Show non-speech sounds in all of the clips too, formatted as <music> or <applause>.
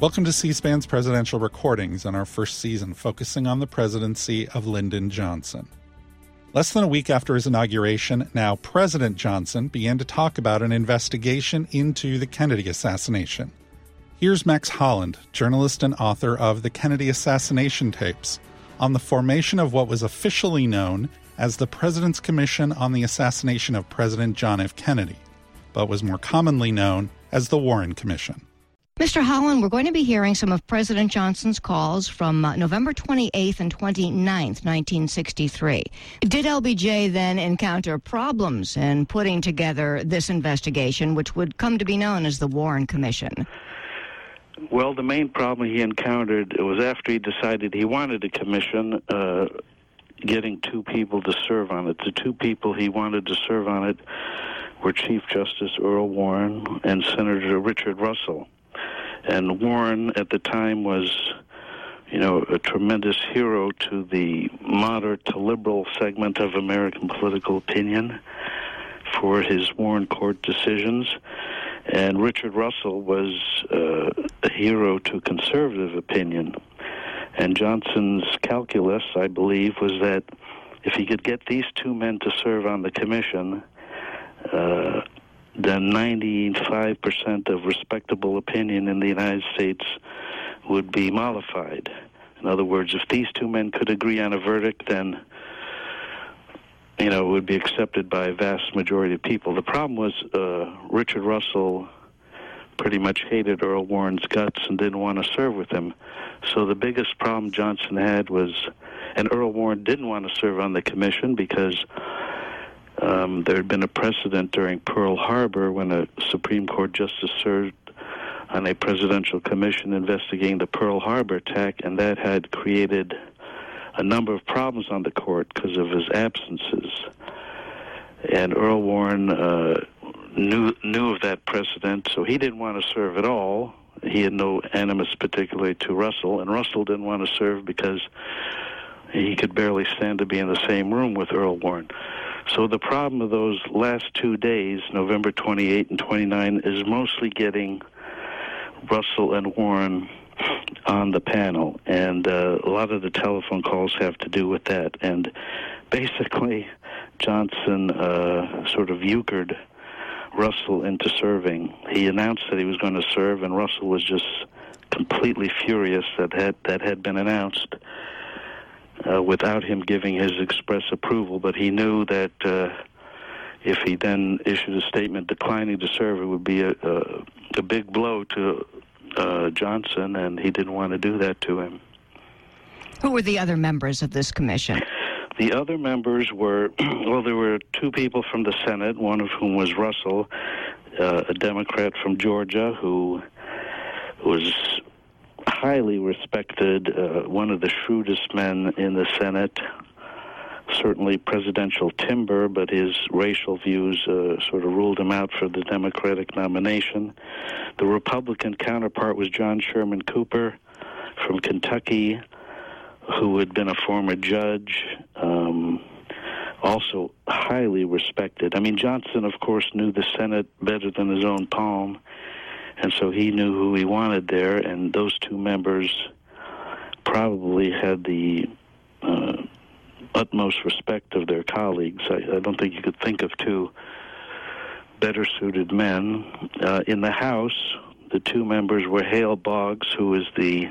Welcome to C SPAN's presidential recordings on our first season, focusing on the presidency of Lyndon Johnson. Less than a week after his inauguration, now President Johnson began to talk about an investigation into the Kennedy assassination. Here's Max Holland, journalist and author of The Kennedy Assassination Tapes, on the formation of what was officially known as the President's Commission on the Assassination of President John F. Kennedy, but was more commonly known as the Warren Commission. Mr. Holland, we're going to be hearing some of President Johnson's calls from uh, November 28th and 29th, 1963. Did LBJ then encounter problems in putting together this investigation, which would come to be known as the Warren Commission? Well, the main problem he encountered was after he decided he wanted a commission, uh, getting two people to serve on it. The two people he wanted to serve on it were Chief Justice Earl Warren and Senator Richard Russell. And Warren at the time was, you know, a tremendous hero to the moderate to liberal segment of American political opinion for his Warren Court decisions. And Richard Russell was uh, a hero to conservative opinion. And Johnson's calculus, I believe, was that if he could get these two men to serve on the commission, uh, then 95% of respectable opinion in the United States would be mollified. In other words, if these two men could agree on a verdict, then you know it would be accepted by a vast majority of people. The problem was uh, Richard Russell pretty much hated Earl Warren's guts and didn't want to serve with him. So the biggest problem Johnson had was, and Earl Warren didn't want to serve on the commission because um, there had been a precedent during Pearl Harbor when a Supreme Court justice served on a presidential commission investigating the Pearl Harbor attack, and that had created a number of problems on the court because of his absences. And Earl Warren uh, knew knew of that precedent, so he didn't want to serve at all. He had no animus particularly to Russell, and Russell didn't want to serve because he could barely stand to be in the same room with Earl Warren. So the problem of those last two days, November 28 and 29, is mostly getting Russell and Warren on the panel, and uh, a lot of the telephone calls have to do with that. And basically, Johnson uh, sort of euchred Russell into serving. He announced that he was going to serve, and Russell was just completely furious that had, that had been announced uh, without him giving his express approval. But he knew that uh, if he then issued a statement declining to serve, it would be a, a, a big blow to uh, Johnson, and he didn't want to do that to him. Who were the other members of this commission? The other members were, <clears throat> well, there were two people from the Senate, one of whom was Russell, uh, a Democrat from Georgia who was highly respected, uh, one of the shrewdest men in the Senate, certainly presidential timber, but his racial views uh, sort of ruled him out for the Democratic nomination. The Republican counterpart was John Sherman Cooper from Kentucky, who had been a former judge. Um, also highly respected. I mean, Johnson, of course, knew the Senate better than his own palm and so he knew who he wanted there, and those two members probably had the uh, utmost respect of their colleagues. I, I, don't think you could think of two better suited men. Uh, in the House, the two members were Hale Boggs, who was the,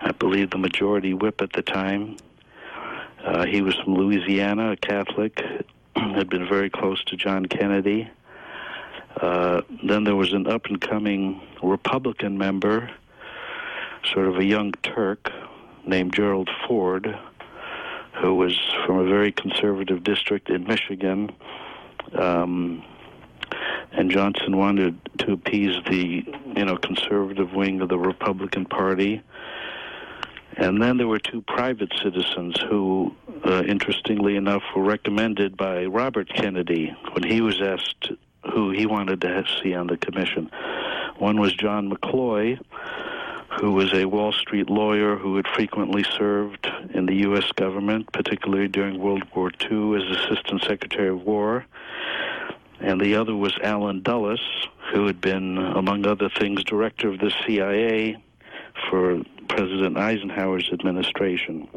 I believe, the majority whip at the time. Uh, he was from Louisiana, a Catholic, <clears throat> had been very close to John Kennedy. Uh, then there was an up and coming Republican member, sort of a young Turk named Gerald Ford, who was from a very conservative district in Michigan. Um, and Johnson wanted to appease the, you know, conservative wing of the Republican Party. And then there were two private citizens who, uh, interestingly enough, were recommended by Robert Kennedy when he was asked who he wanted to see on the commission. One was John McCloy, who was a Wall Street lawyer who had frequently served in the U.S. government, particularly during World War II as Assistant Secretary of War. And the other was Allen Dulles, who had been, among other things, director of the CIA for President Eisenhower's administration.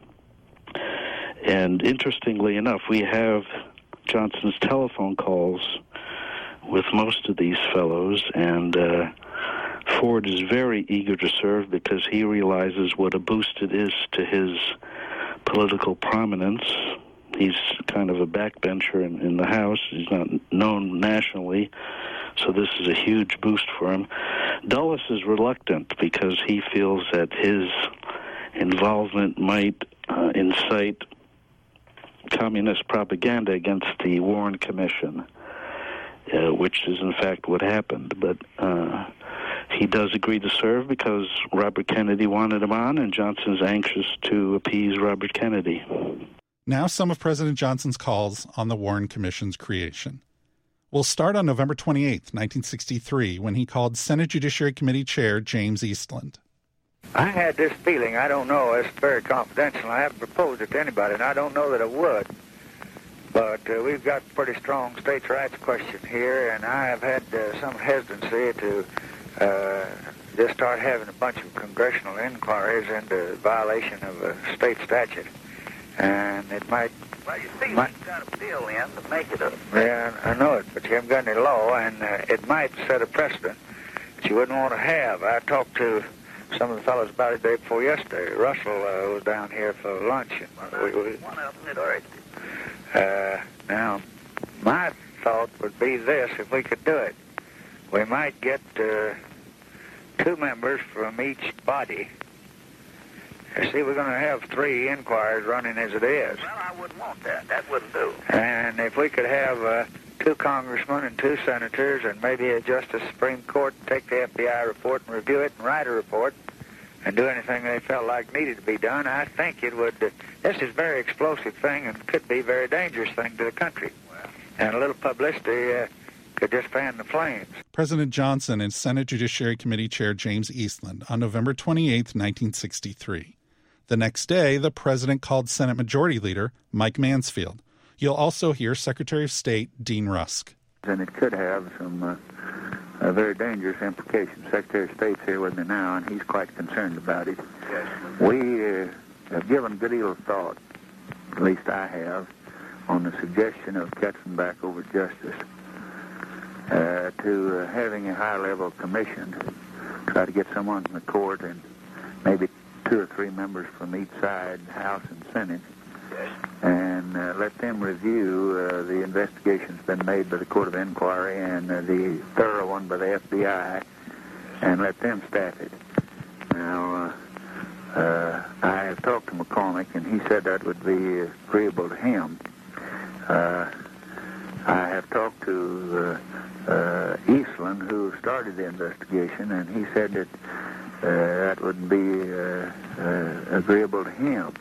And interestingly enough, we have Johnson's telephone calls with most of these fellows, and uh, Ford is very eager to serve because he realizes what a boost it is to his political prominence. He's kind of a backbencher in, in the House. He's not known nationally, so this is a huge boost for him. Dulles is reluctant because he feels that his involvement might uh, incite communist propaganda against the Warren Commission, uh, which is in fact what happened. But uh, he does agree to serve because Robert Kennedy wanted him on, and Johnson's anxious to appease Robert Kennedy. Now, some of President Johnson's calls on the Warren Commission's creation. We'll start on November 28, 1963, when he called Senate Judiciary Committee Chair James Eastland. I had this feeling, I don't know, it's very confidential. I haven't proposed it to anybody, and I don't know that I would. But uh, we've got a pretty strong states' rights question here, and I have had uh, some hesitancy to uh, just start having a bunch of congressional inquiries into violation of a state statute. And it might... Well, you see, might, we've got a bill in to make it a... Yeah, I know it, but you haven't got any law, and uh, it might set a precedent that you wouldn't want to have. I talked to some of the fellows about it the day before yesterday. Russell uh, was down here for lunch. And we, we, One of them had already... uh, now, my thought would be this, if we could do it, we might get uh, two members from each body. You see, we're going to have three inquiries running as it is. Well, I wouldn't want that. That wouldn't do. And if we could have uh, two congressmen and two senators and maybe a justice Supreme Court take the FBI report and review it and write a report and do anything they felt like needed to be done, I think it would. Uh, this is a very explosive thing and could be a very dangerous thing to the country. And a little publicity uh, could just fan the flames. President Johnson and Senate Judiciary Committee Chair James Eastland on November 28, 1963. The next day, the president called Senate Majority Leader Mike Mansfield. You'll also hear Secretary of State Dean Rusk. And it could have some uh, uh, very dangerous implication. Secretary of State's here with me now, and he's quite concerned about it. Yes. We uh, have given a good deal of thought, at least I have, on the suggestion of Katzenbach over justice uh, to uh, having a high-level commission, try to get someone from the court and maybe two or three members from each side, House and Senate, and uh, let them review uh, the investigations that have been made by the Court of Inquiry and uh, the thorough one by the FBI, and let them staff it. Now, uh, uh, I have talked to McCormack, and he said that would be agreeable to him. Uh, I have talked to Eastland, who started the investigation, and he said that that would be agreeable to him.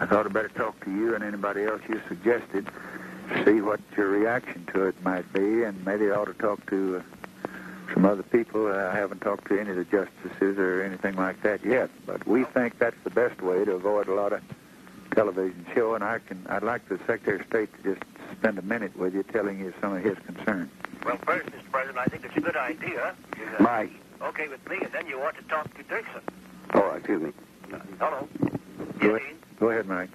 I thought I'd better talk to you and anybody else you suggested, see what your reaction to it might be, and maybe I ought to talk to uh, some other people. Uh, I haven't talked to any of the justices or anything like that yet, but we think that's the best way to avoid a lot of television show, and I can. I'd like the Secretary of State to just spend a minute with you, telling you some of his concerns. Well, first, Mr. President, I think it's a good idea. Is, uh, Mike. Okay with me, and then you ought to talk to Dirksen. Oh, excuse me. Hello. Go Yes, ahead, go ahead Mike.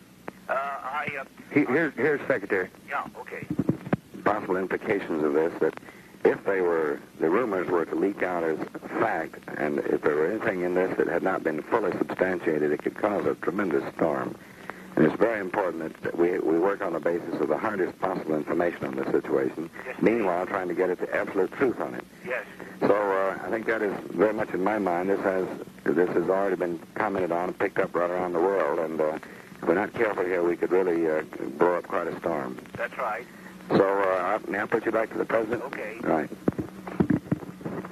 uh, I, uh, He, here's, here's Secretary. yeah, okay. Possible implications of this that if they were, the rumors were to leak out as fact, and if there were anything in this that had not been fully substantiated, it could cause a tremendous storm. And it's very important that we, we work on the basis of the hardest possible information on this situation, meanwhile trying to get at the absolute truth on it. Yes. So uh, I think that is very much in my mind. This has this has already been commented on and picked up right around the world, and uh, if we're not careful here, we could really uh, blow up quite a storm. That's right. So uh, may I put you back to the president? Okay. Right.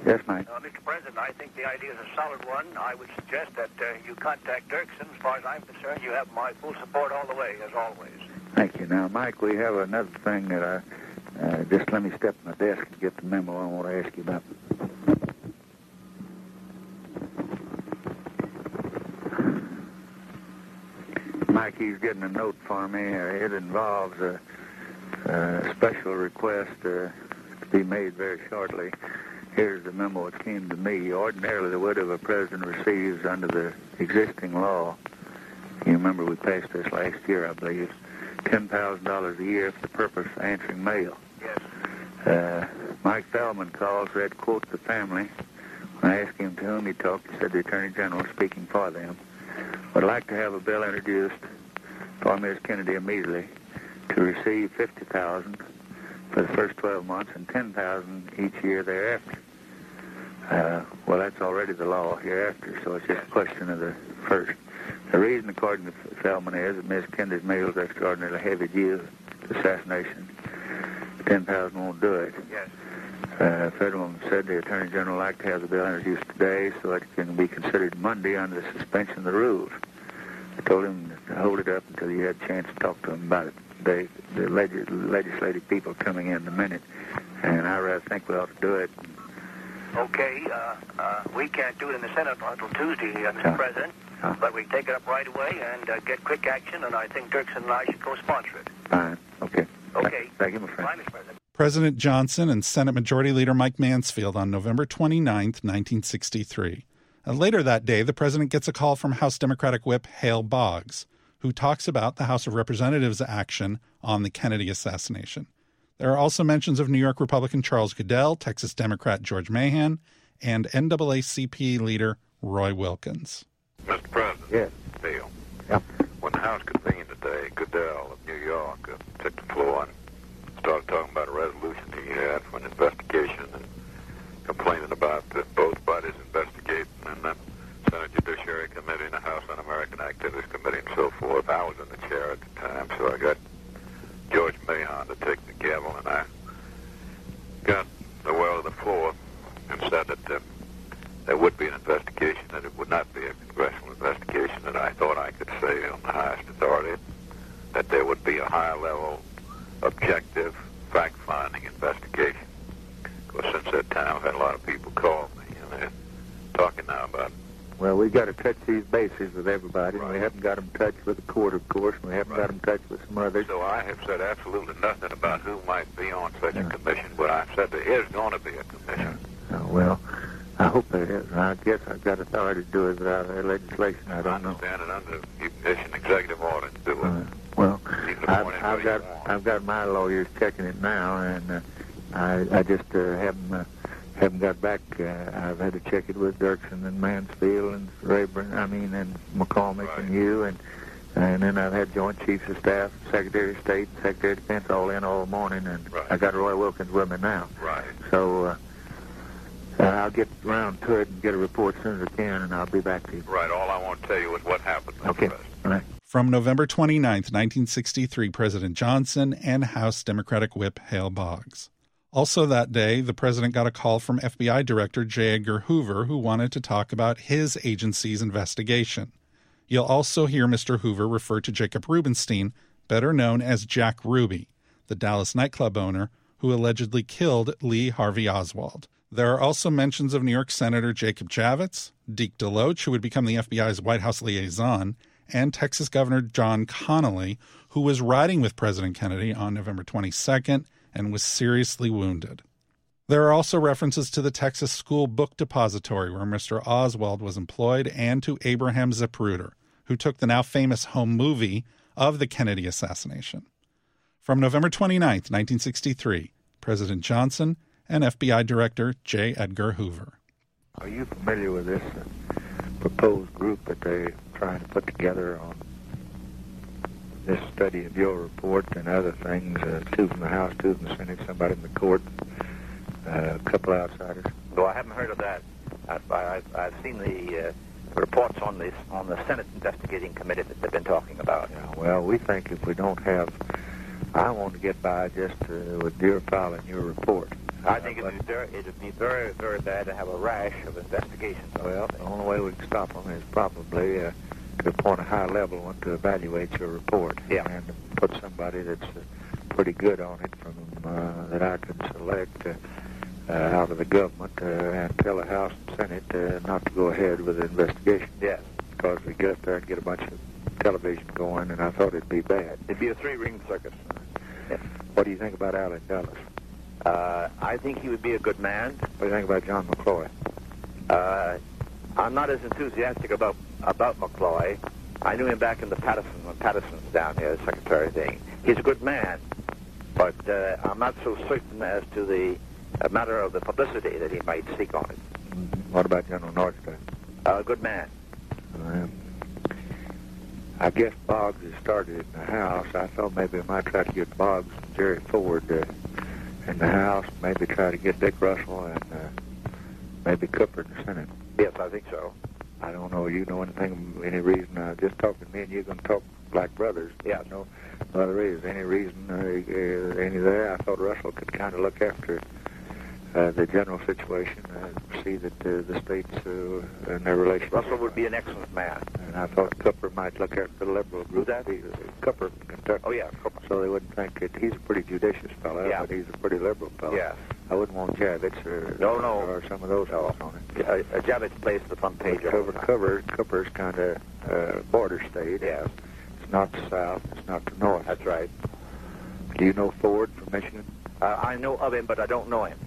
Yes, Mike. Uh, Mr. President, I think the idea is a solid one. I would suggest that uh, you contact Dirksen. As far as I'm concerned, you have my full support all the way, as always. Thank you. Now, Mike, we have another thing that I uh, just let me step to my desk and get the memo I want to ask you about. Mike, he's getting a note for me. It involves a, a special request uh, to be made very shortly. Here's the memo that came to me. Ordinarily, the widow of a president receives under the existing law, you remember we passed this last year, I believe, $10,000 a year for the purpose of answering mail. Yes. Uh, Mike Feldman calls, read quote the family. When I asked him to whom he talked, he said the Attorney General speaking for them. Would like to have a bill introduced for Ms. Kennedy immediately to receive 50000 for the first 12 months and 10000 each year thereafter. Uh, well, that's already the law hereafter, so it's just a question of the first. The reason, according to Feldman, is that Ms. Kennedy's meals are extraordinarily heavy due to assassination. 10000 won't do it. Yes. Uh, Federman said the Attorney General would like to have the bill introduced today so it can be considered Monday under the suspension of the rules. I told him to hold it up until you had a chance to talk to him about it. They, the leg- legislative people coming in in a minute, and I rather think we ought to do it. Okay, uh, uh, we can't do it in the Senate until Tuesday, uh, Mr. Yeah. President, Yeah. but we take it up right away and uh, get quick action, and I think Dirksen and I should co-sponsor it. Fine. Okay. Okay. Thank you, my friend. Fine, Mr. President. President Johnson and Senate Majority Leader Mike Mansfield on November 29, 1963. And later that day, the president gets a call from House Democratic Whip Hale Boggs, who talks about the House of Representatives' action on the Kennedy assassination. There are also mentions of New York Republican Charles Goodell, Texas Democrat George Mahon, and NAACP leader Roy Wilkins. Mr. President. Yes. Bill. Yeah. When the House convened today, Goodell of New York uh, took the floor and started talking about a resolution he had for an investigation and complaining about uh, both bodies investigating and the Senate Judiciary Committee and the House Un-American Activities Committee and so forth. I was in the chair at the time, so I got George Mahon to take the gavel, and I got the well to the floor and said that uh, there would be an investigation, that it would not be a congressional investigation, and I thought I could say on the highest authority that there would be a high-level, objective, fact-finding investigation. Because since that time, I've had a lot of people call me, and they're talking now about Well, we've got to touch these bases with everybody. and We haven't got them touched with the court, of course. and We haven't got them touched with some others. So I have said absolutely nothing about who might be on such Yeah. a commission, but I've said there is going to be a commission. Oh, well, I hope there is. I guess I've got authority to do it without their legislation. I don't know. understand it under you can issue an executive order to do it. Uh, well, I've, I've got. I've got my lawyers checking it now, and uh, I I just uh, haven't uh, haven't got back. Uh, I've had to check it with Dirksen and Mansfield and Rayburn. I mean, and McCormack Right. and you, and and then I've had Joint Chiefs of Staff, Secretary of State, Secretary of Defense all in all morning, and Right. I got Roy Wilkins with me now. Right. So uh, uh, I'll get around to it and get a report as soon as I can, and I'll be back to you. Right. All I want to tell you is what happened. Okay. President. All right. From November 29, 1963, President Johnson and House Democratic Whip Hale Boggs. Also that day, the president got a call from FBI Director J. Edgar Hoover, who wanted to talk about his agency's investigation. You'll also hear Mr. Hoover refer to Jacob Rubenstein, better known as Jack Ruby, the Dallas nightclub owner who allegedly killed Lee Harvey Oswald. There are also mentions of New York Senator Jacob Javits, Deke DeLoach, who would become the FBI's White House liaison, and Texas Governor John Connally, who was riding with President Kennedy on November 22nd and was seriously wounded. There are also references to the Texas School Book Depository, where Mr. Oswald was employed, and to Abraham Zapruder, who took the now famous home movie of the Kennedy assassination. From November 29, 1963, President Johnson and FBI Director J. Edgar Hoover. Are you familiar with this proposed group that they're trying to put together on this study of your report and other things? Uh, two from the House, two from the Senate, somebody in the court, uh, a couple outsiders. No, I haven't heard of that. I've, I've, I've seen the uh, reports on this on the Senate investigating committee that they've been talking about. Yeah, well, we think if we don't have, I want to get by just uh, with your file and your report. I think it'd be, very, it'd be very, very bad to have a rash of investigations. Well, the only way we can stop them is probably uh, appoint a high-level one to evaluate your report. Yeah. And put somebody that's uh, pretty good on it from uh, that I can select uh, uh, out of the government uh, and tell the House and Senate uh, not to go ahead with the investigation. Yes. Because we get up there and get a bunch of television going, and I thought it'd be bad. It'd be a three-ring circus. What do you think about Allen Dulles? Uh, I think he would be a good man. What do you think about John McCloy? Uh, I'm not as enthusiastic about about McCloy. I knew him back in the Patterson when Patterson's down here, the secretary thing. He's a good man, but uh, I'm not so certain as to the uh, matter of the publicity that he might seek on it. What about General Norstad? A good man. Um, I guess Boggs has started in the House. I thought maybe I might try to get Boggs and Jerry Ford uh, in the House, maybe try to get Dick Russell and uh, maybe Cooper in the Senate. Yes, I think so. I don't know. You know anything? Any reason? Uh, just talking to me and you're going to talk like brothers. Yeah. No other is any reason? Uh, uh, any there? I thought Russell could kind of look after uh, the general situation and see that uh, the states uh, and their relations. Russell would be an excellent man. And I thought Cooper might look after the liberal group. That? He- Cooper from Kentucky. Oh yeah, Cooper. So they wouldn't think that he's a pretty judicious fellow, Yeah. but he's a pretty liberal fellow. Yeah. I wouldn't want Javits or No, no. or some of those fellows on it. Uh, Javits plays the front page. all Cover, cover, Cooper's kind of uh, border state. Yes, It's not the south. It's not the north. that's right. Do you know Ford from Michigan? Uh, I know of him, but I don't know him.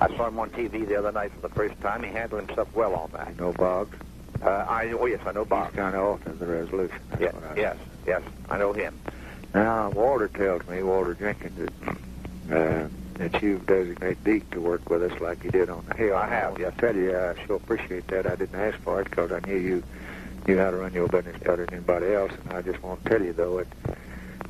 I saw him on TV the other night for the first time. He handled himself well on that. You know Boggs? Uh, I oh yes, I know Bob. He's kind of off of the resolution. That's Yes, what I yes, yes, I know him. Now, Walter tells me, Walter Jenkins, that, uh, that you've designated Deke to work with us like you did on the Hill. I have, I tell you, I sure appreciate that. I didn't ask for it because I knew you knew how to run your business better than anybody else. And I just want to tell you, though, that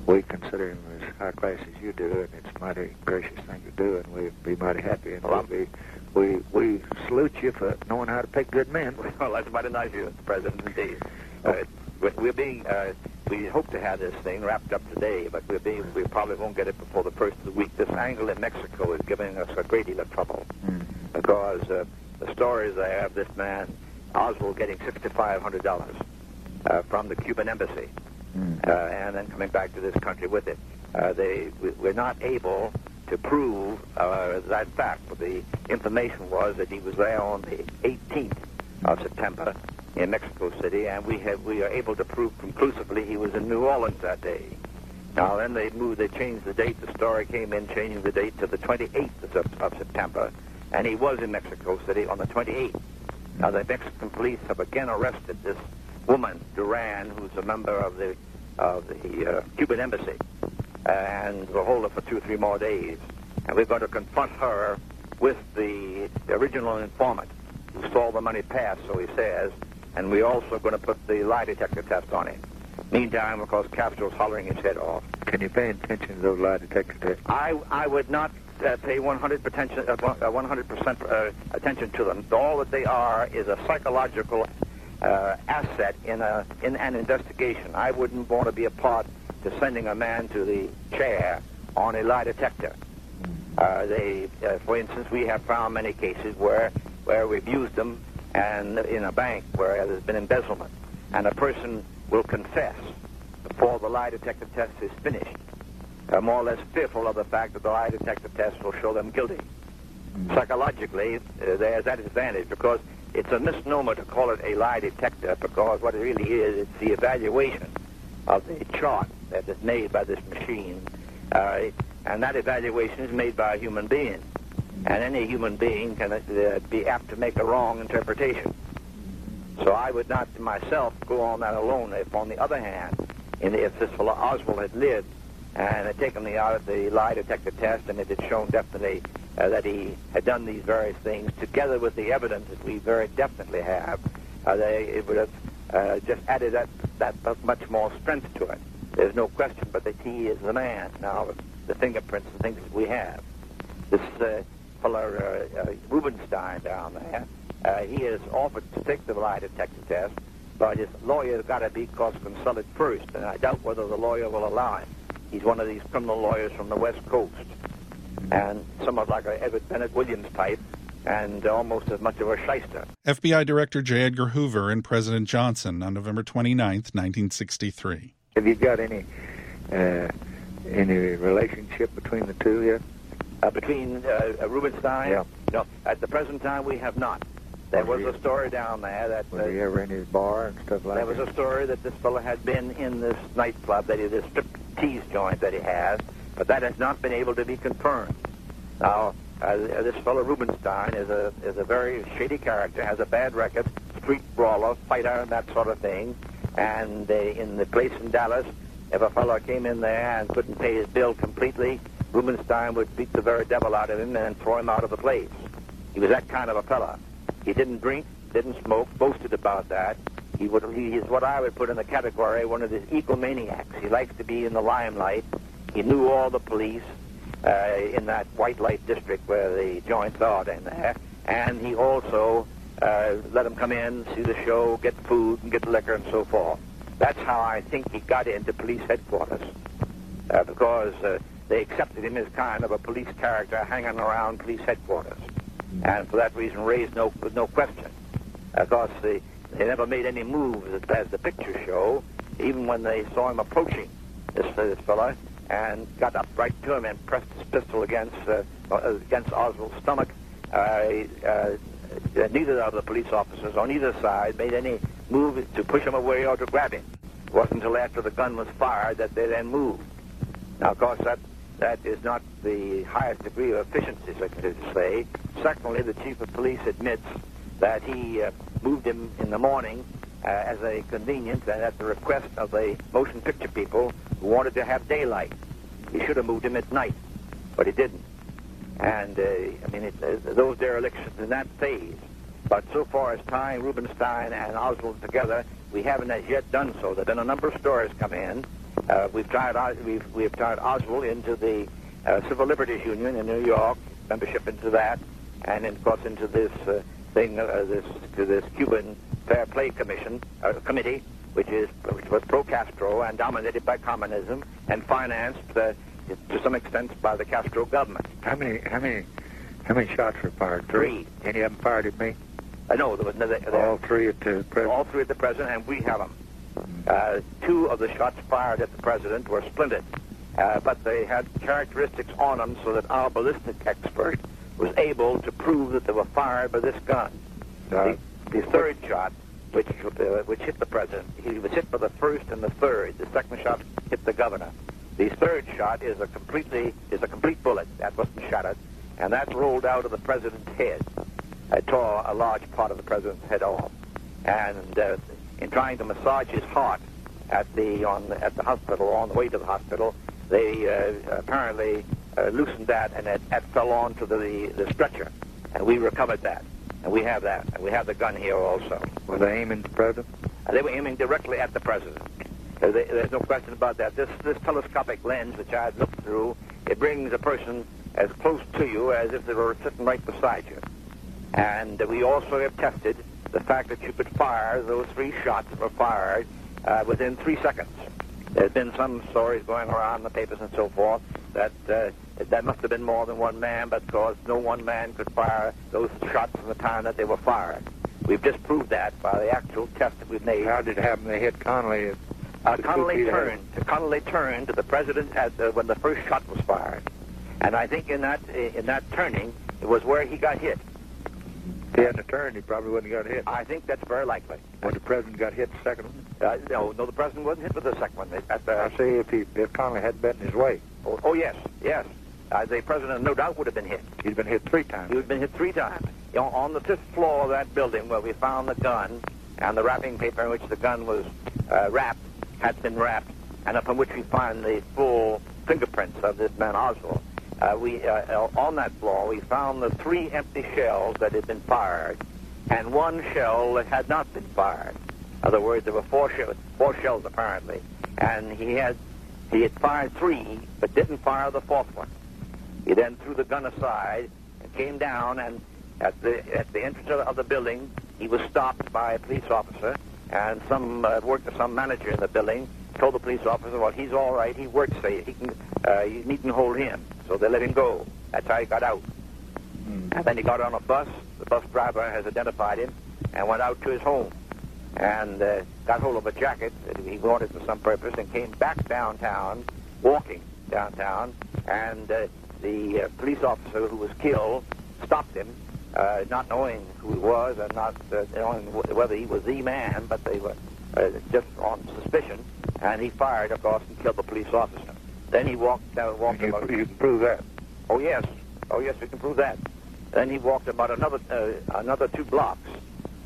we consider him as high class as you do, and it's a mighty gracious thing to do, and we'd be mighty happy. And Well, we'll we, we salute you for knowing how to pick good men. Well, that's mighty nice of you, Mr. President, indeed. Uh, we- we're being, uh, we hope to have this thing wrapped up today, but we're being, we probably won't get it before the first of the week. This angle in Mexico is giving us a great deal of trouble because uh, the stories I have this man, Oswald, getting $6,500 uh, from the Cuban embassy uh, and then coming back to this country with it. Uh, they, we, we're not able to prove uh, that fact, but the information was that he was there on the 18th of September in Mexico City, and we have we are able to prove conclusively he was in New Orleans that day. Now then they moved, they changed the date. The story came in changing the date to the 28th of, of September, and he was in Mexico City on the 28th. Now the Mexican police have again arrested this woman Duran, who's a member of the of the uh, Cuban embassy, and we'll hold her for two or three more days. And we're going to confront her with the original informant who saw the money pass, so he says, and we're also going to put the lie detector test on him. Meantime, of course, Castro's hollering his head off. Can you pay attention to those lie detector tests? I I would not uh, pay 100 attention, uh, 100 percent uh, attention to them. All that they are is a psychological uh, asset in a in an investigation. I wouldn't want to be a part to sending a man to the chair on a lie detector. Uh, they, uh, for instance, we have found many cases where where we've used them, and in a bank where there's been embezzlement, and a person will confess before the lie detector test is finished are more or less fearful of the fact that the lie detector test will show them guilty. Psychologically, uh, there's that advantage because it's a misnomer to call it a lie detector because what it really is, it's the evaluation of the chart that is made by this machine. Uh, and that evaluation is made by a human being. And any human being can uh, be apt to make a wrong interpretation. So I would not myself go on that alone. If, on the other hand, in, if this fellow Oswald had lived and had taken the out of the lie detector test and it had shown definitely uh, that he had done these various things, together with the evidence that we very definitely have, uh, they, it would have uh, just added that, that much more strength to it. There's no question but that he is the man. Now, the fingerprints and things that we have. This fellow uh, uh, Rubenstein down there, uh, he has offered to take the lie detector test, but his lawyer's got to be cause consulted first, and I doubt whether the lawyer will allow him. He's one of these criminal lawyers from the West Coast, and somewhat like a Edward Bennett Williams type, and almost as much of a shyster. FBI Director J. Edgar Hoover and President Johnson on November 29, 1963. Have you got any uh, any relationship between the two yet? Uh, between uh, uh, Rubenstein? Yeah. No, at the present time we have not. There was a story down there that Was uh, he ever in his bar and stuff like that? There was a story that this fellow had been in this nightclub, that he, this strip tease joint that he has, but that has not been able to be confirmed. Now, uh, this fellow Rubenstein is a is a very shady character, has a bad record, street brawler, fighter, and that sort of thing. And uh, in the place in Dallas, if a fellow came in there and couldn't pay his bill completely, Rubenstein would beat the very devil out of him and throw him out of the place. He was that kind of a fella. He didn't drink, didn't smoke, boasted about that. He would he is what I would put in the category one of these egomaniacs. He likes to be in the limelight. He knew all the police uh, in that white light district where the joints are in there, and he also uh, let them come in, see the show, get food, and get liquor, and so forth. That's how I think he got into police headquarters, uh, because uh, they accepted him as kind of a police character hanging around police headquarters, and for that reason raised no no question. Of course, they, they never made any moves as, the pictures show, even when they saw him approaching this, this fellow and got up right to him and pressed his pistol against uh, against Oswald's stomach. Uh, uh, neither of the police officers on either side made any move to push him away or to grab him. It wasn't until after the gun was fired that they then moved. Now, of course, that that is not the highest degree of efficiency, so to say. Secondly, the chief of police admits that he uh, moved him in the morning uh, as a convenience and at the request of the motion picture people who wanted to have daylight. He should have moved him at night, but he didn't. And, uh, I mean, it, uh, those derelictions in that phase. But so far as tying Rubenstein and Oswald together, we haven't as yet done so. There have been a number of stories come in. Uh, we've tied we've we've tied Oswald into the uh, Civil Liberties Union in New York, membership into that, and of course into this uh, thing, uh, this this Cuban Fair Play Commission uh, committee, which is which was pro-Castro and dominated by communism and financed uh, to some extent by the Castro government. How many how many how many shots were fired? Three. Any of them fired at me? I know there was no, all three at the president. All three at the president, and we have them. Uh, two of the shots fired at the president were splintered, uh, but they had characteristics on them so that our ballistic expert was able to prove that they were fired by this gun. Uh, the, the third shot, which uh, which hit the president, he was hit by the first and the third. The second shot hit the governor. The third shot is a completely is a complete bullet that wasn't shattered, and that rolled out of the president's head. It tore a large part of the president's head off, and uh, in trying to massage his heart at the on at the hospital on the way to the hospital, they uh, apparently uh, loosened that and it, it fell onto the the stretcher, and we recovered that, and we have that, and we have the gun here also. Were they aiming at the president? Uh, they were aiming directly at the president. Uh, they, there's no question about that. This this telescopic lens, which I had looked through, it brings a person as close to you as if they were sitting right beside you. And we also have tested the fact that you could fire those three shots that were fired uh, within three seconds. There's been some stories going around in the papers and so forth that uh, that must have been more than one man because no one man could fire those shots in the time that they were fired. We've just proved that by the actual test that we've made. How did it happen? They hit Connally. Uh, Connally turned. Connally turned to the president at, uh, when the first shot was fired, and I think in that in that turning it was where he got hit. If he hadn't turned, he probably wouldn't have got hit. I think that's very likely. When the president got hit, the second one. Uh, no, no, the president wasn't hit with the second one. At the, I say if he if Connally had been in his way. Oh, oh yes, yes. Uh, the president no doubt would have been hit. He'd been hit three times. He would have been hit three times. On the fifth floor of that building where we found the gun and the wrapping paper in which the gun was uh, wrapped had been wrapped, and upon which we find the full fingerprints of this man Oswald. Uh, we uh, on that floor we found the three empty shells that had been fired, and one shell that had not been fired. In other words, there were four shells, four shells apparently, and he had he had fired three, but didn't fire the fourth one. He then threw the gun aside and came down, and at the at the entrance of the building, he was stopped by a police officer, and some uh, worked some manager in the building told the police officer, "Well, he's all right. He works there. He can. Uh, you needn't hold him." So they let him go. That's how he got out. Mm. And then he got on a bus. The bus driver has identified him and went out to his home and uh, got hold of a jacket that he wanted for some purpose and came back downtown, walking downtown, and uh, the uh, police officer who was killed stopped him, uh, not knowing who he was and not uh, knowing w- whether he was the man, but they were uh, just on suspicion, and he fired, of course, and killed the police officer. Then he walked down, walked You, about. you can prove that. Oh yes, Oh, yes, we can prove that. Then he walked about another uh, another two blocks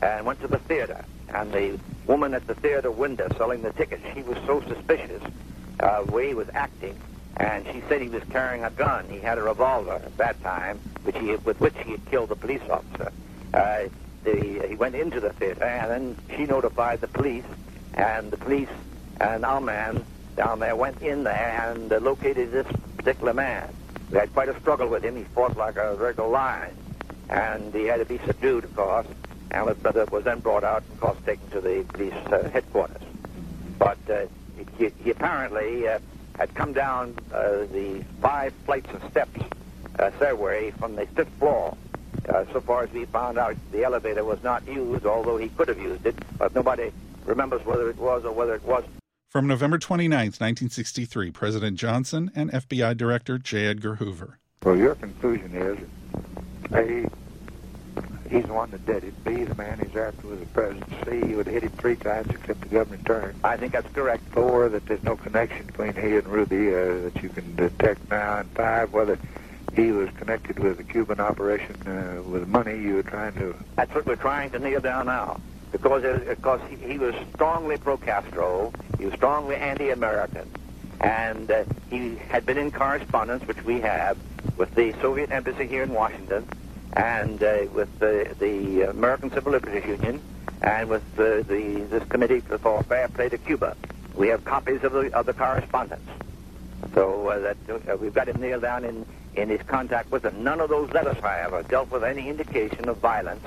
and went to the theater. And the woman at the theater window selling the tickets, she was so suspicious uh, the way he was acting, and she said he was carrying a gun. He had a revolver at that time, which he, with which he had killed the police officer. Uh, the, he went into the theater, and then she notified the police, and the police and our man down there went in there and uh, located this particular man. We had quite a struggle with him. He fought like a regular lion, and he had to be subdued, of course. And his brother was then brought out and, of course, taken to the police uh, headquarters. But uh, he, he apparently uh, had come down uh, the five flights of steps uh, stairway from the fifth floor. So far as we found out, the elevator was not used, although he could have used it, but nobody remembers whether it was or whether it wasn't. From November 29, 1963, President Johnson and FBI Director J. Edgar Hoover. Well, your conclusion is A, he's the one that did it. B, the man he's after was the president. C, he would have hit him three times except the government turned. I think that's correct. Four, that there's no connection between he and Ruby uh, that you can detect now. And five, whether he was connected with the Cuban operation uh, with money you were trying to... That's what we're trying to nail down now. Because, because he, he was strongly pro-Castro, he was strongly anti-American, and uh, he had been in correspondence, which we have, with the Soviet embassy here in Washington, and uh, with the, the American Civil Liberties Union, and with the, the, this committee for fair play to Cuba. We have copies of the, of the correspondence. So uh, that uh, we've got him nailed down in, in his contact with them. None of those letters, however, dealt with any indication of violence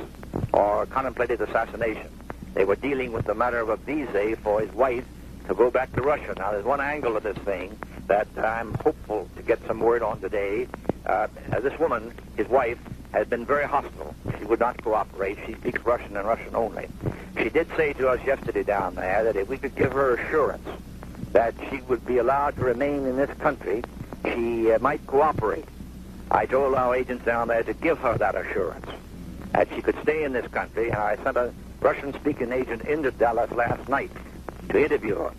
or contemplated assassination. They were dealing with the matter of a visa for his wife to go back to Russia. Now, there's one angle of this thing that I'm hopeful to get some word on today. Uh, this woman, his wife, has been very hostile. She would not cooperate. She speaks Russian and Russian only. She did say to us yesterday down there that if we could give her assurance that she would be allowed to remain in this country, she uh, might cooperate. I told our agents down there to give her that assurance that she could stay in this country, and I sent a Russian-speaking agent into Dallas last night to interview her,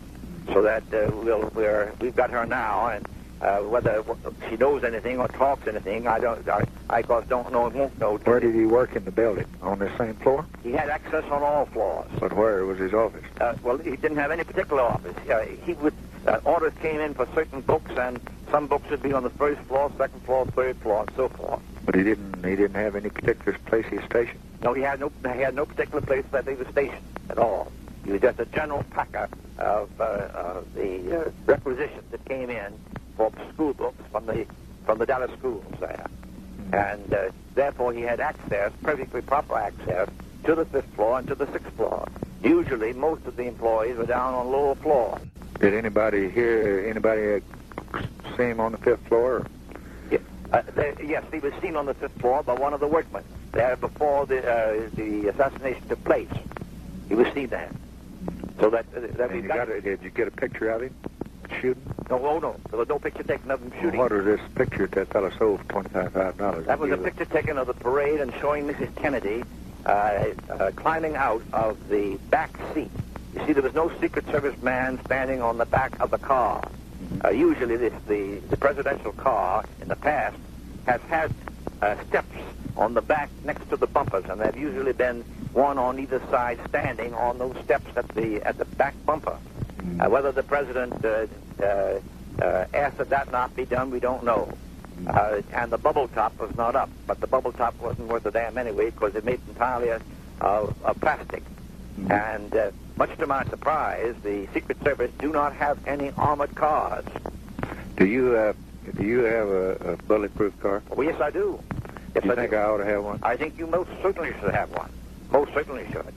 so that uh, we'll, we're, we've got her now, and uh, whether she knows anything or talks anything, I don't. I, I of course don't know and won't know. Where did he work in the building? On the same floor? He had access on all floors. But where was his office? Uh, well, he didn't have any particular office. Uh, he would uh, orders came in for certain books, and some books would be on the first floor, second floor, third floor, and so forth. But he didn't. He didn't have any particular place he was stationed. No, he had no. He had no particular place that he was stationed at all. He was just a general packer of, uh, of the uh, requisitions that came in for school books from the from the Dallas schools there, and uh, therefore he had access, perfectly proper access, to the fifth floor and to the sixth floor. Usually, most of the employees were down on lower floor. Did anybody hear anybody uh, see him on the fifth floor? Uh, they, yes, he was seen on the fifth floor by one of the workmen there before the uh, the assassination took place. He was seen there. So that uh, that And you got. got a, did you get a picture of him shooting? No, oh no, there was no picture taken of him shooting. Well, what was this picture that fellow sold for twenty-five thousand dollars? That was a picture taken of the parade and showing Mrs. Kennedy uh, uh, climbing out of the back seat. You see, there was no Secret Service man standing on the back of the car. Uh, usually, this, the, the presidential car in the past has had uh, steps on the back next to the bumpers, and there have usually been one on either side standing on those steps at the at the back bumper. Uh, whether the president uh, uh, uh, asked that that not be done, we don't know. Uh, and the bubble top was not up, but the bubble top wasn't worth a damn anyway because it made entirely of plastic. And uh, much to my surprise, the Secret Service do not have any armored cars. Do you uh, do you have a, a bulletproof car? Well, yes, I do. Yes, you I think do. I ought to have one? I think you most certainly should have one. Most certainly should.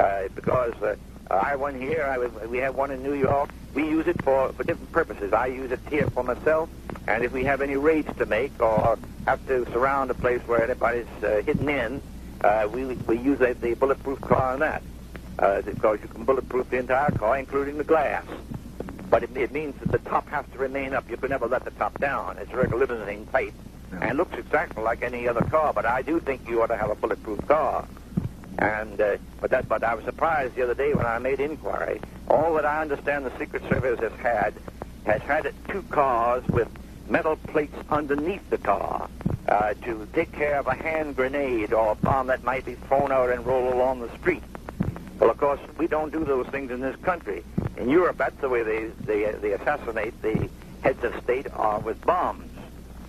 Uh, because uh, I have one here. I, was- we have one in New York. We use it for, for different purposes. I use it here for myself. And if we have any raids to make or have to surround a place where anybody's uh, hidden in, uh, we, we use a, the bulletproof car on that. Uh, because you can bulletproof the entire car, including the glass. But it, it means that the top has to remain up. You can never let the top down. It's a regular limousine type. And it looks exactly like any other car, but I do think you ought to have a bulletproof car. And uh, but that but I was surprised the other day when I made inquiry. All that I understand the Secret Service has had has had two cars with metal plates underneath the car uh, to take care of a hand grenade or a bomb that might be thrown out and roll along the street. Well, of course, we don't do those things in this country. In Europe, that's the way they, they, they assassinate the heads of state are with bombs.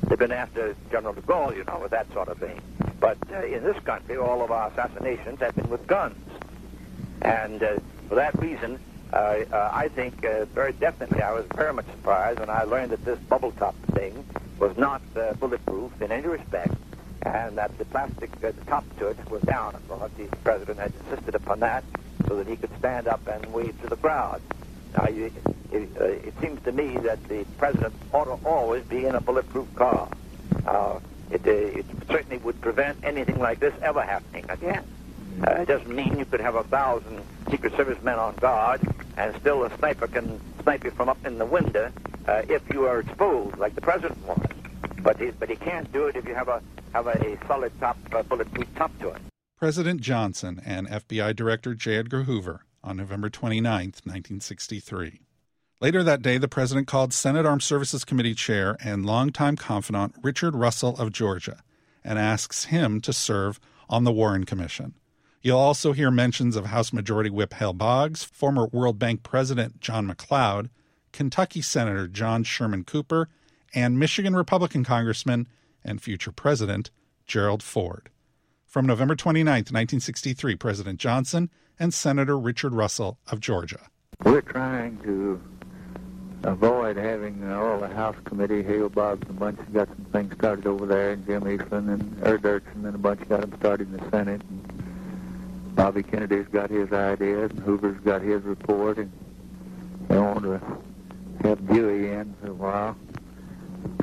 They've been after General de Gaulle, you know, with that sort of thing. But uh, in this country, all of our assassinations have been with guns. And uh, for that reason, uh, uh, I think uh, very definitely I was very much surprised when I learned that this bubble top thing was not uh, bulletproof in any respect, and that the plastic uh, the top to it was down. Of course, the president had insisted upon that so that he could stand up and wave to the crowd. Now, you, it, uh, it seems to me that the president ought to always be in a bulletproof car. Uh, it, uh, it certainly would prevent anything like this ever happening again. Uh, it doesn't mean you could have a thousand Secret Service men on guard and still a sniper can snipe you from up in the window uh, if you are exposed, like the president was. But he, but he can't do it if you have a have a solid top bulletproof top to it. President Johnson and FBI Director J. Edgar Hoover on November 29, 1963. Later that day, the president called Senate Armed Services Committee Chair and longtime confidant Richard Russell of Georgia and asks him to serve on the Warren Commission. You'll also hear mentions of House Majority Whip Hale Boggs, former World Bank President John McCloy, Kentucky Senator John Sherman Cooper, and Michigan Republican Congressman and future President Gerald Ford. From November 29, 1963, President Johnson and Senator Richard Russell of Georgia. We're trying to avoid having uh, all the House committee, Hale Boggs and a bunch got some things started over there, and Jim Eastland and Ev Dirksen and a bunch got them started in the Senate. And Bobby Kennedy's got his ideas, and Hoover's got his report, and they want to have Dewey in for a while.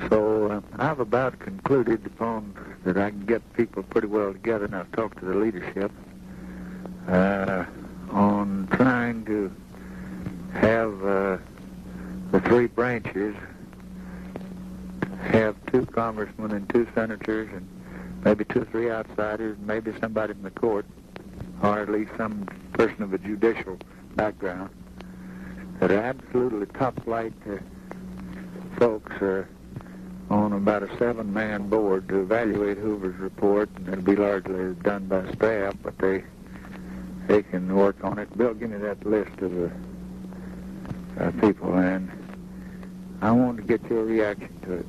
So uh, I've about concluded upon that I can get people pretty well together, and I've talked to the leadership uh, on trying to have uh, the three branches have two congressmen and two senators and maybe two or three outsiders, maybe somebody from the court, or at least some person of a judicial background. That are absolutely top-flight uh, folks uh, on about a seven-man board to evaluate Hoover's report, and it'll be largely done by staff, but they they can work on it. Bill, give me that list of the uh, people, and I want to get your reaction to it.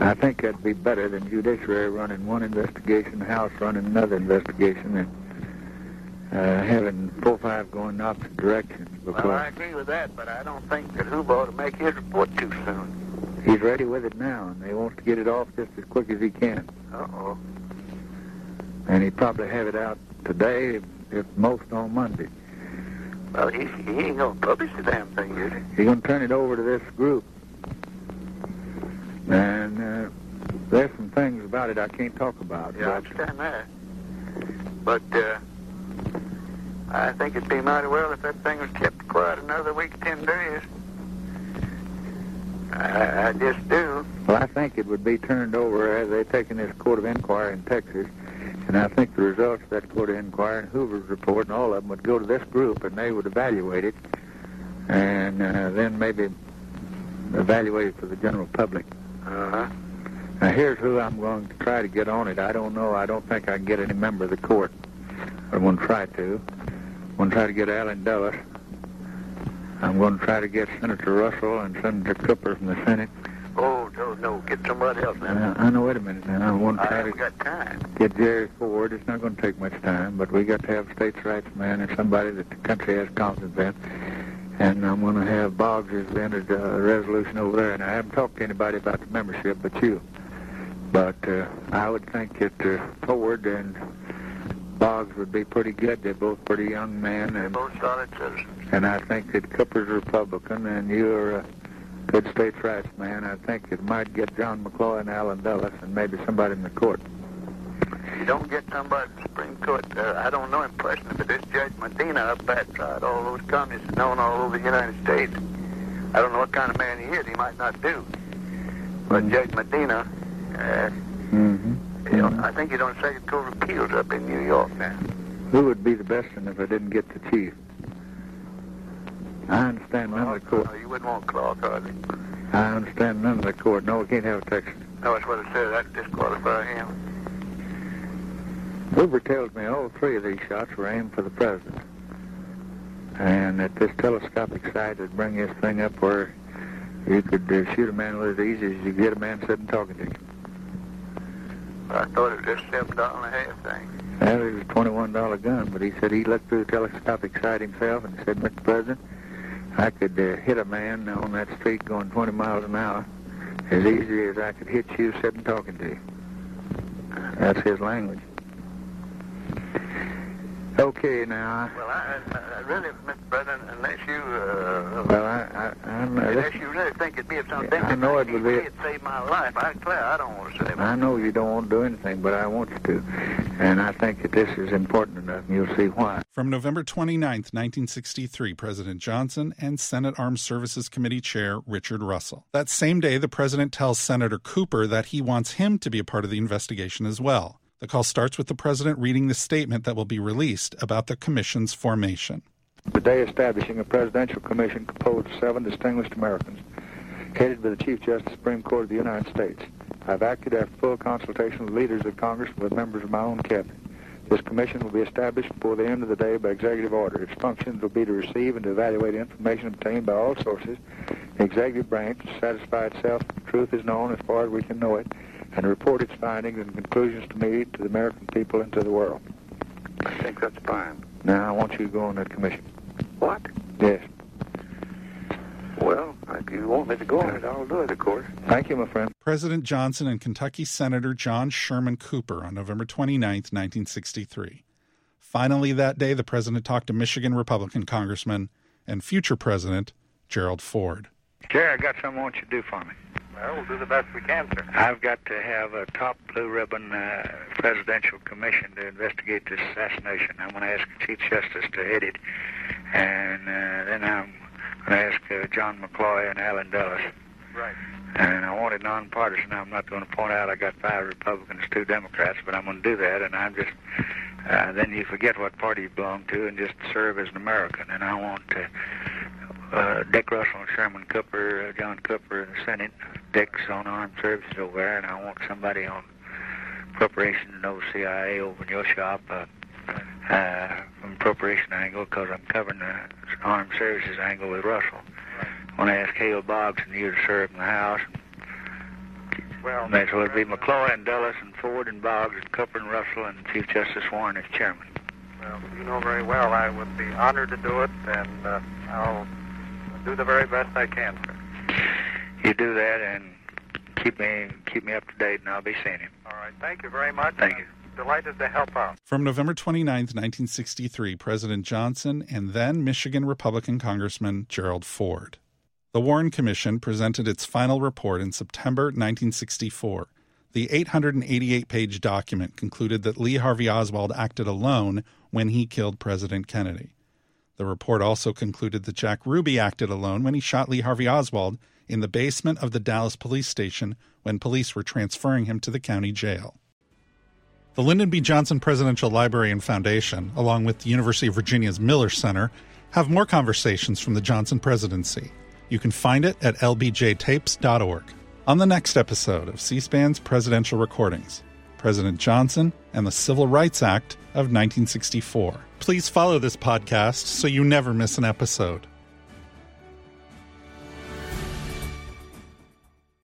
I think that'd be better than judiciary running one investigation, House running another investigation, and uh, having four or five going in opposite directions. Because Well, I agree with that, but I don't think that Hoover ought to make his report too soon. He's ready with it now, and they wants to get it off just as quick as he can. Uh-oh. And he'd probably have it out today, if, if most on Monday. Well, he, he ain't going to publish the damn thing, is he? He's going to turn it over to this group. And uh, there's some things about it I can't talk about. Yeah, I understand that. But uh, I think it'd be mighty well if that thing was kept quiet another week, ten days. I, I just do. Well, I think it would be turned over as they taken this court of inquiry in Texas, and I think the results of that court of inquiry and Hoover's report and all of them would go to this group, and they would evaluate it, and uh, then maybe evaluate it for the general public. Uh-huh. Now, here's who I'm going to try to get on it. I don't know. I don't think I can get any member of the court. I'm going to try to. I'm going to try to get Allen Dulles. I'm going to try to get Senator Russell and Senator Cooper from the Senate. Oh, no, no, get somebody else now. Uh, I know. Wait a minute now. I'm going to I try to haven't got time. get Jerry Ford. It's not going to take much time, but we got to have a states' rights man and somebody that the country has confidence in. And I'm going to have Boggs has entered a resolution over there, and I haven't talked to anybody about the membership but you. But uh, I would think that uh, Ford and Boggs would be pretty good. They're both pretty young men, and both solid citizens. and I think that Cooper's a Republican, and you're a good states' rights man. I think it might get John McCloy and Allen Dulles, and maybe somebody in the court. You don't get somebody in the Supreme Court. Uh, I don't know him personally, but this Judge Medina up that tried all those communists known all over the United States. I don't know what kind of man he is. He might not do. But Judge Medina, uh, Mm-hmm. you I think on Second Court of Appeals up in New York now. Who would be the best one if I didn't get the chief? I understand none of the court. No, you wouldn't want Clark, hardly. I understand none of the court. No, we can't have a Texan. No, that's what it says. That disqualify him. Hoover tells me all three of these shots were aimed for the president. And that this telescopic sight would bring this thing up where you could uh, shoot a man with it as easy as you get a man sitting talking to you. I thought it was just seven dollar and a half thing. Well, it was a twenty-one dollar gun, but he said he looked through the telescopic sight himself and said, "Mr. President, I could uh, hit a man on that street going twenty miles an hour as easy as I could hit you sitting talking to you." That's his language. Okay, now. Well, I, I really, Mr. President, unless you, uh, Well, I, I, I'm, uh, unless you really think it'd be of some Yeah, I know it would be- It saved my life. I declare, I don't want to save it. I know you don't want to do anything, but I want you to, and I think that this is important enough, and you'll see why. From November 29, 1963, President Johnson and Senate Armed Services Committee Chair Richard Russell. That same day, the president tells Senator Cooper that he wants him to be a part of the investigation as well. The call starts with the president reading the statement that will be released about the commission's formation. Today establishing a presidential commission composed of seven distinguished Americans, headed by the Chief Justice of the Supreme Court of the United States. I've acted after full consultation with leaders of Congress and with members of my own cabinet. This commission will be established before the end of the day by executive order. Its functions will be to receive and to evaluate information obtained by all sources, the executive branch to satisfy itself that the truth is known as far as we can know it, and report its findings and conclusions to me, to the American people, and to the world. I think that's fine. Now, I want you to go on that commission. What? Yes. Well, if you want me to go on it, I'll do it, of course. Thank you, my friend. President Johnson and Kentucky Senator John Sherman Cooper on November 29, 1963. Finally, that day, the president talked to Michigan Republican Congressman and future President Gerald Ford. Jerry, I got something I want you to do for me. Well, we'll do the best we can, sir. I've got to have a top blue ribbon uh, presidential commission to investigate this assassination. I'm going to ask the Chief Justice to head it, and uh, then I'm going to ask uh, John McCloy and Allen Dulles. Right. And I want it nonpartisan. I'm not going to point out I got five Republicans, two Democrats, but I'm going to do that. And I'm just uh, then you forget what party you belong to and just serve as an American. And I want uh, uh, Dick Russell and Sherman Cooper, uh, John Cooper in the Senate. Dick's on armed services over there, and I want somebody on appropriation and OCIA over in your shop. Uh, uh, from appropriation angle, because I'm covering the armed services angle with Russell. I want to ask Hale Boggs and you to serve in the House. Well, And it'll be McCloy and Dulles and Ford and Boggs and Cooper and Russell and Chief Justice Warren as chairman. Well, you know very well I would be honored to do it, and uh, I'll do the very best I can, sir. You do that and keep me keep me up to date, and I'll be seeing him. All right. Thank you very much. Thank you. Delighted to help out. From November 29, 1963, President Johnson and then Michigan Republican Congressman Gerald Ford. The Warren Commission presented its final report in September 1964. The 888 page document concluded that Lee Harvey Oswald acted alone when he killed President Kennedy. The report also concluded that Jack Ruby acted alone when he shot Lee Harvey Oswald in the basement of the Dallas police station when police were transferring him to the county jail. The Lyndon B. Johnson Presidential Library and Foundation, along with the University of Virginia's Miller Center, have more conversations from the Johnson presidency. You can find it at lbjtapes.org. On the next episode of C SPAN's Presidential Recordings, President Johnson and the Civil Rights Act of 1964. Please follow this podcast so you never miss an episode.